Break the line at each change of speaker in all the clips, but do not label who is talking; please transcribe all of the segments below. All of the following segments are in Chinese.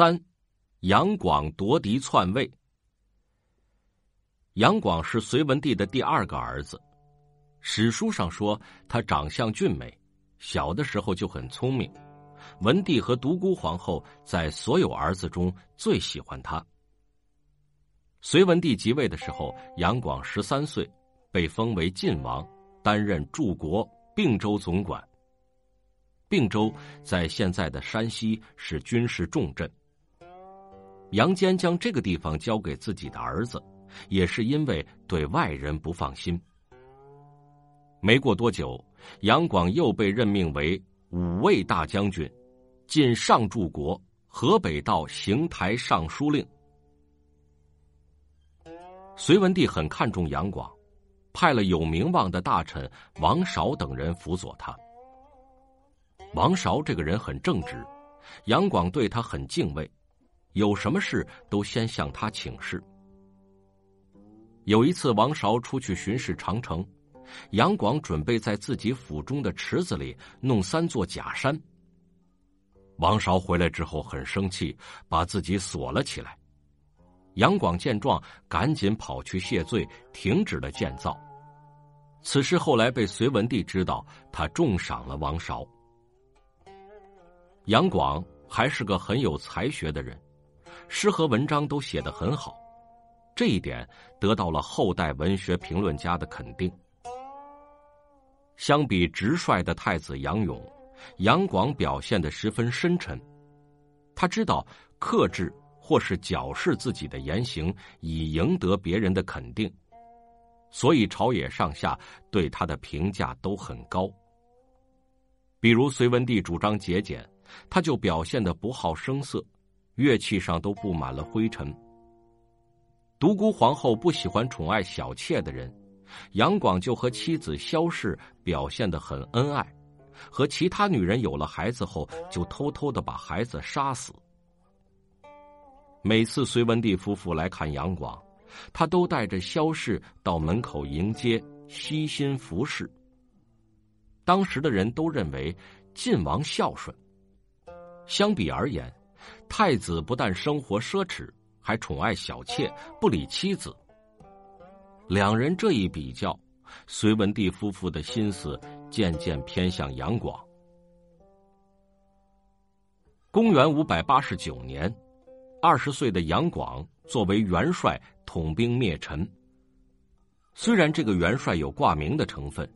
三，杨广夺嫡篡位。杨广是隋文帝的第二个儿子，史书上说他长相俊美，小的时候就很聪明。文帝和独孤皇后在所有儿子中最喜欢他。隋文帝即位的时候，杨广十三岁，被封为晋王，担任柱国并州总管。并州在现在的山西是军事重镇。杨坚将这个地方交给自己的儿子，也是因为对外人不放心。没过多久，杨广又被任命为五位大将军。进上柱国，河北道邢台尚书令。隋文帝很看重杨广，派了有名望的大臣王韶等人辅佐他。王韶这个人很正直，杨广对他很敬畏，有什么事都先向他请示。有一次，王韶出去巡视长城，杨广准备在自己府中的池子里弄三座假山。王韶回来之后很生气，把自己锁了起来。杨广见状，赶紧跑去谢罪，停止了建造。此事后来被隋文帝知道，他重赏了王韶。杨广还是个很有才学的人，诗和文章都写得很好，这一点得到了后代文学评论家的肯定。相比直率的太子杨勇。杨广表现的十分深沉，他知道克制或是矫饰自己的言行，以赢得别人的肯定，所以朝野上下对他的评价都很高。比如隋文帝主张节俭，他就表现的不好声色，乐器上都布满了灰尘。独孤皇后不喜欢宠爱小妾的人，杨广就和妻子萧氏表现的很恩爱。和其他女人有了孩子后，就偷偷的把孩子杀死。每次隋文帝夫妇来看杨广，他都带着萧氏到门口迎接，悉心服侍。当时的人都认为晋王孝顺。相比而言，太子不但生活奢侈，还宠爱小妾，不理妻子。两人这一比较，隋文帝夫妇的心思。渐渐偏向杨广。公元五百八十九年，二十岁的杨广作为元帅统兵灭陈。虽然这个元帅有挂名的成分，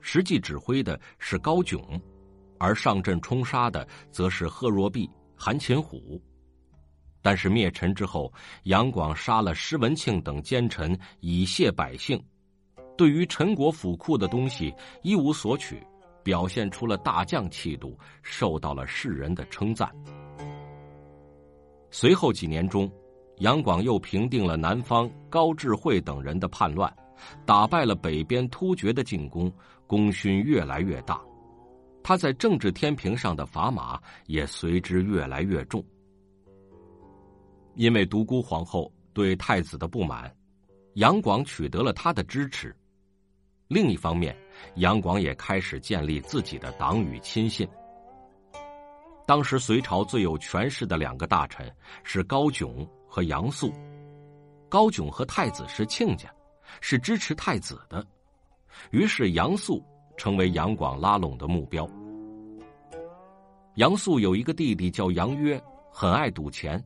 实际指挥的是高炯，而上阵冲杀的则是贺若弼、韩擒虎。但是灭陈之后，杨广杀了施文庆等奸臣，以谢百姓。对于陈国府库的东西一无所取，表现出了大将气度，受到了世人的称赞。随后几年中，杨广又平定了南方高智慧等人的叛乱，打败了北边突厥的进攻，功勋越来越大。他在政治天平上的砝码也随之越来越重。因为独孤皇后对太子的不满，杨广取得了他的支持。另一方面，杨广也开始建立自己的党羽亲信。当时隋朝最有权势的两个大臣是高炯和杨素。高炯和太子是亲家，是支持太子的，于是杨素成为杨广拉拢的目标。杨素有一个弟弟叫杨约，很爱赌钱，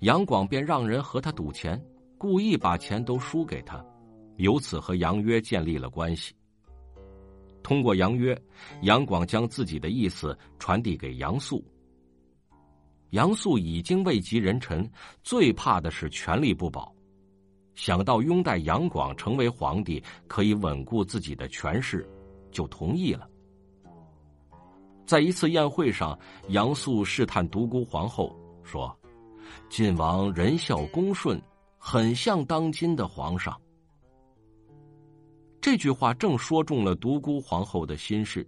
杨广便让人和他赌钱，故意把钱都输给他。由此和杨约建立了关系。通过杨约，杨广将自己的意思传递给杨素。杨素已经位极人臣，最怕的是权力不保，想到拥戴杨广成为皇帝可以稳固自己的权势，就同意了。在一次宴会上，杨素试探独孤皇后说：“晋王仁孝恭顺，很像当今的皇上。”这句话正说中了独孤皇后的心事，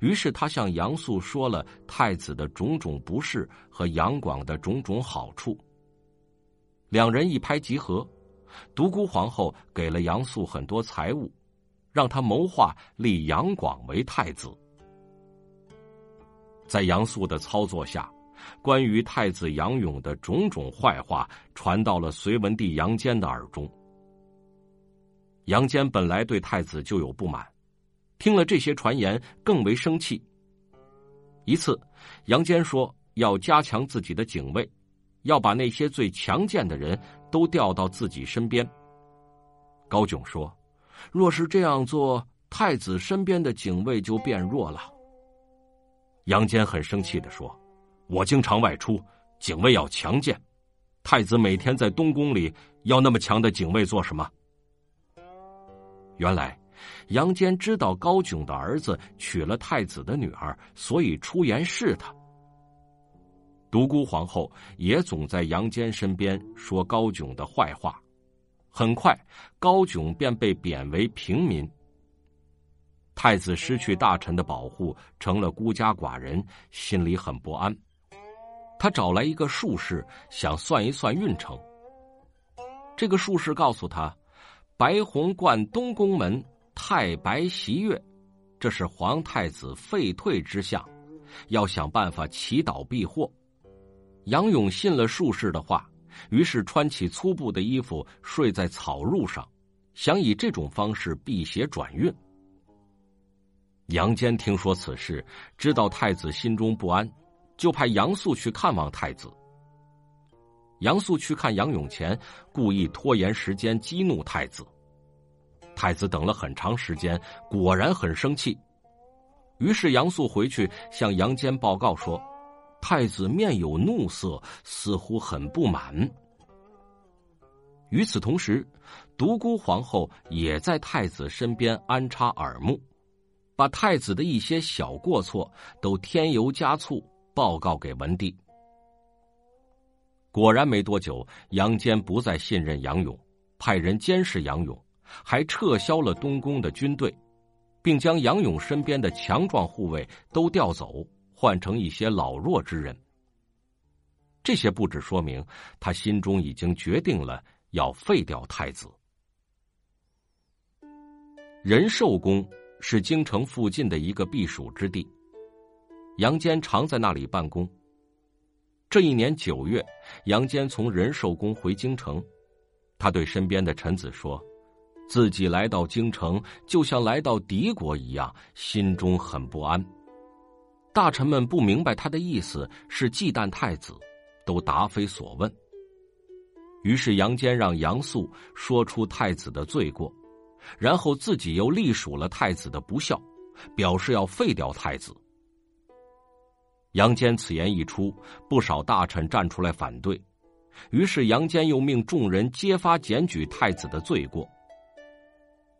于是她向杨素说了太子的种种不是和杨广的种种好处。两人一拍即合，独孤皇后给了杨素很多财物，让他谋划立杨广为太子。在杨素的操作下，关于太子杨勇的种种坏话传到了隋文帝杨坚的耳中。杨坚本来对太子就有不满，听了这些传言更为生气。一次，杨坚说要加强自己的警卫，要把那些最强健的人都调到自己身边。高炯说：“若是这样做，太子身边的警卫就变弱了。”杨坚很生气的说：“我经常外出，警卫要强健，太子每天在东宫里，要那么强的警卫做什么？”原来，杨坚知道高炯的儿子娶了太子的女儿，所以出言试他。独孤皇后也总在杨坚身边说高炯的坏话，很快高炯便被贬为平民。太子失去大臣的保护，成了孤家寡人，心里很不安。他找来一个术士，想算一算运程。这个术士告诉他。白虹贯东宫门，太白袭月，这是皇太子废退之象，要想办法祈祷避祸。杨勇信了术士的话，于是穿起粗布的衣服，睡在草褥上，想以这种方式辟邪转运。杨坚听说此事，知道太子心中不安，就派杨素去看望太子。杨素去看杨勇前，故意拖延时间，激怒太子。太子等了很长时间，果然很生气。于是杨素回去向杨坚报告说：“太子面有怒色，似乎很不满。”与此同时，独孤皇后也在太子身边安插耳目，把太子的一些小过错都添油加醋报告给文帝。果然没多久，杨坚不再信任杨勇，派人监视杨勇，还撤销了东宫的军队，并将杨勇身边的强壮护卫都调走，换成一些老弱之人。这些布置说明，他心中已经决定了要废掉太子。仁寿宫是京城附近的一个避暑之地，杨坚常在那里办公。这一年九月，杨坚从仁寿宫回京城，他对身边的臣子说：“自己来到京城，就像来到敌国一样，心中很不安。”大臣们不明白他的意思，是忌惮太子，都答非所问。于是杨坚让杨素说出太子的罪过，然后自己又隶属了太子的不孝，表示要废掉太子。杨坚此言一出，不少大臣站出来反对，于是杨坚又命众人揭发检举太子的罪过。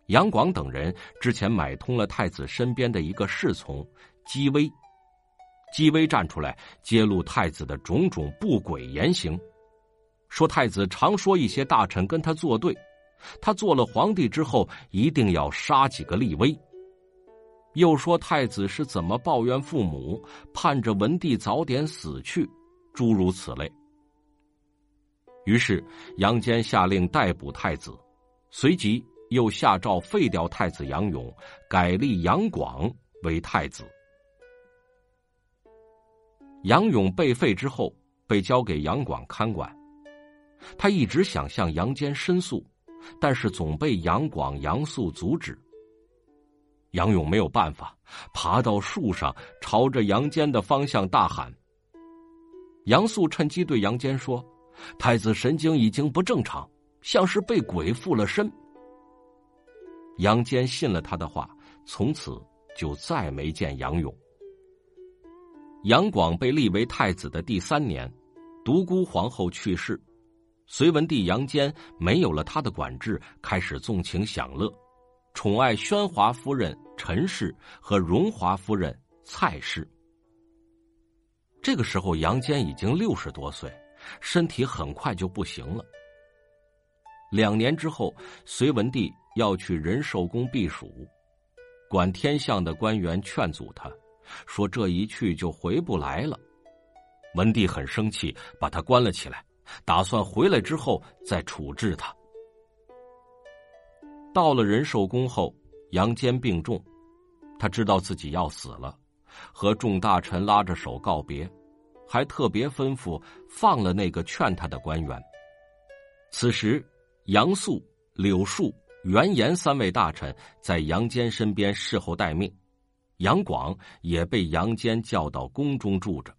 杨广等人之前买通了太子身边的一个侍从姬微，姬微站出来揭露太子的种种不轨言行，说太子常说一些大臣跟他作对，他做了皇帝之后一定要杀几个立威。又说太子是怎么抱怨父母，盼着文帝早点死去，诸如此类。于是杨坚下令逮捕太子，随即又下诏废掉太子杨勇，改立杨广为太子。杨勇被废之后，被交给杨广看管。他一直想向杨坚申诉，但是总被杨广、杨素阻止。杨勇没有办法，爬到树上，朝着杨坚的方向大喊。杨素趁机对杨坚说：“太子神经已经不正常，像是被鬼附了身。”杨坚信了他的话，从此就再没见杨勇。杨广被立为太子的第三年，独孤皇后去世，隋文帝杨坚没有了他的管制，开始纵情享乐。宠爱宣华夫人陈氏和荣华夫人蔡氏。这个时候，杨坚已经六十多岁，身体很快就不行了。两年之后，隋文帝要去仁寿宫避暑，管天象的官员劝阻他，说这一去就回不来了。文帝很生气，把他关了起来，打算回来之后再处置他。到了仁寿宫后，杨坚病重，他知道自己要死了，和众大臣拉着手告别。还特别吩咐放了那个劝他的官员。此时，杨素、柳树、袁岩三位大臣在杨坚身边侍候待命，杨广也被杨坚叫到宫中住着。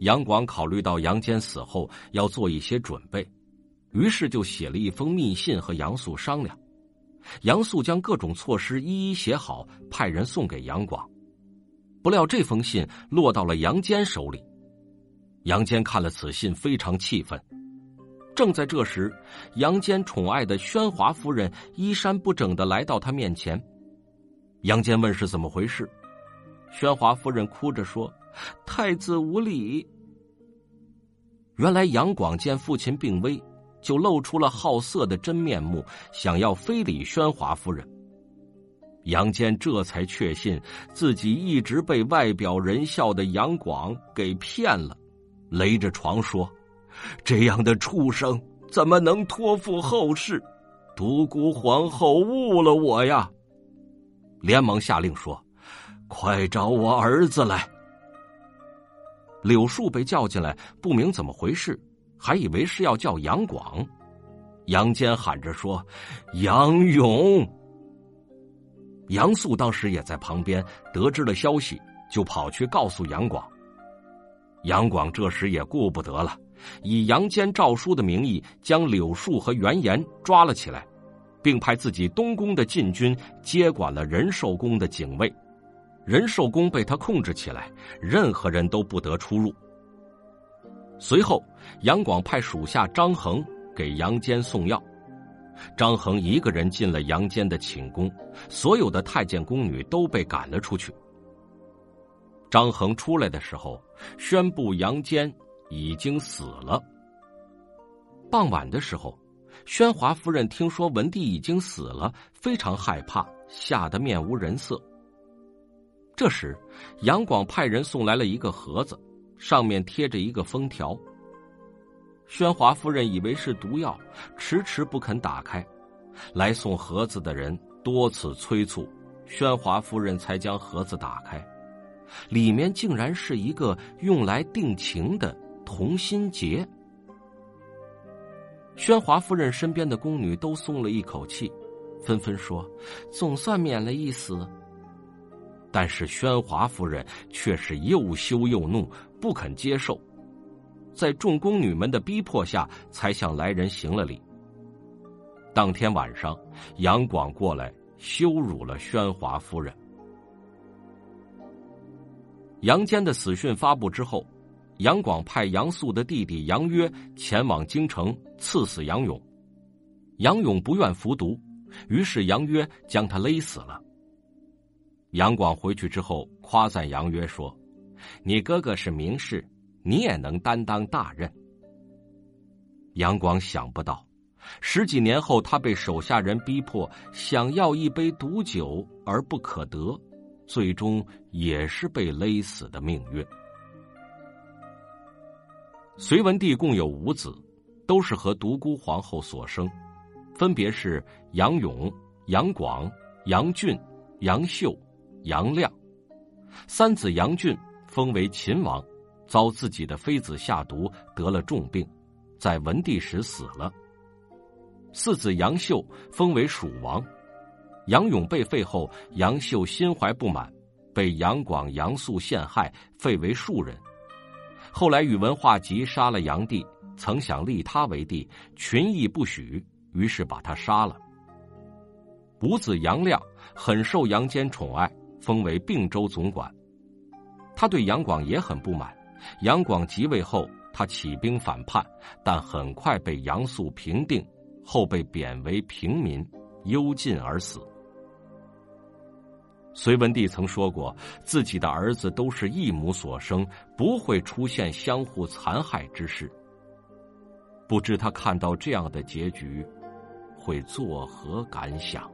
杨广考虑到杨坚死后要做一些准备，于是就写了一封密信和杨素商量。杨素将各种措施一一写好，派人送给杨广。不料这封信落到了杨坚手里，杨坚看了此信，非常气愤。正在这时，杨坚宠爱的宣华夫人衣衫不整的来到他面前。杨坚问是怎么回事，宣华夫人哭着说：“太子无礼。”原来杨广见父亲病危，就露出了好色的真面目，想要非礼宣华夫人。杨坚这才确信自己一直被外表仁孝的杨广给骗了，勒着床说：“这样的畜生怎么能托付后事？独孤皇后误了我呀！”连忙下令说：“快找我儿子来。”柳树被叫进来，不明怎么回事，还以为是要叫杨广。杨坚喊着说：“杨勇。”杨素当时也在旁边，得知了消息，就跑去告诉杨广。杨广这时也顾不得了，以杨坚诏书的名义，将柳树和袁岩抓了起来，并派自己东宫的禁军接管了仁寿宫的警卫。仁寿宫被他控制起来，任何人都不得出入。随后，杨广派属下张衡给杨坚送药。张衡一个人进了杨坚的寝宫，所有的太监宫女都被赶了出去。张衡出来的时候，宣布杨坚已经死了。傍晚的时候，宣华夫人听说文帝已经死了，非常害怕，吓得面无人色。这时，杨广派人送来了一个盒子，上面贴着一个封条。宣华夫人以为是毒药，迟迟不肯打开。来送盒子的人多次催促，宣华夫人才将盒子打开。里面竟然是一个用来定情的同心结。宣华夫人身边的宫女都松了一口气，纷纷说：“总算免了一死。”但是宣华夫人却是又羞又怒，不肯接受。在众宫女们的逼迫下，才向来人行了礼。当天晚上，杨广过来羞辱了宣华夫人。杨坚的死讯发布之后，杨广派杨素的弟弟杨约前往京城刺死杨勇。杨勇不愿服毒，于是杨约将他勒死了。杨广回去之后，夸赞杨约说：“你哥哥是名士。”你也能担当大任。杨广想不到，十几年后，他被手下人逼迫，想要一杯毒酒而不可得，最终也是被勒死的命运。隋文帝共有五子，都是和独孤皇后所生，分别是杨勇、杨广、杨俊、杨秀、杨亮。三子杨俊封为秦王。遭自己的妃子下毒，得了重病，在文帝时死了。四子杨秀封为蜀王，杨勇被废后，杨秀心怀不满，被杨广、杨素陷害，废为庶人。后来宇文化及杀了杨帝，曾想立他为帝，群议不许，于是把他杀了。五子杨亮很受杨坚宠爱，封为并州总管。他对杨广也很不满。杨广即位后，他起兵反叛，但很快被杨素平定，后被贬为平民，幽禁而死。隋文帝曾说过，自己的儿子都是一母所生，不会出现相互残害之事。不知他看到这样的结局，会作何感想？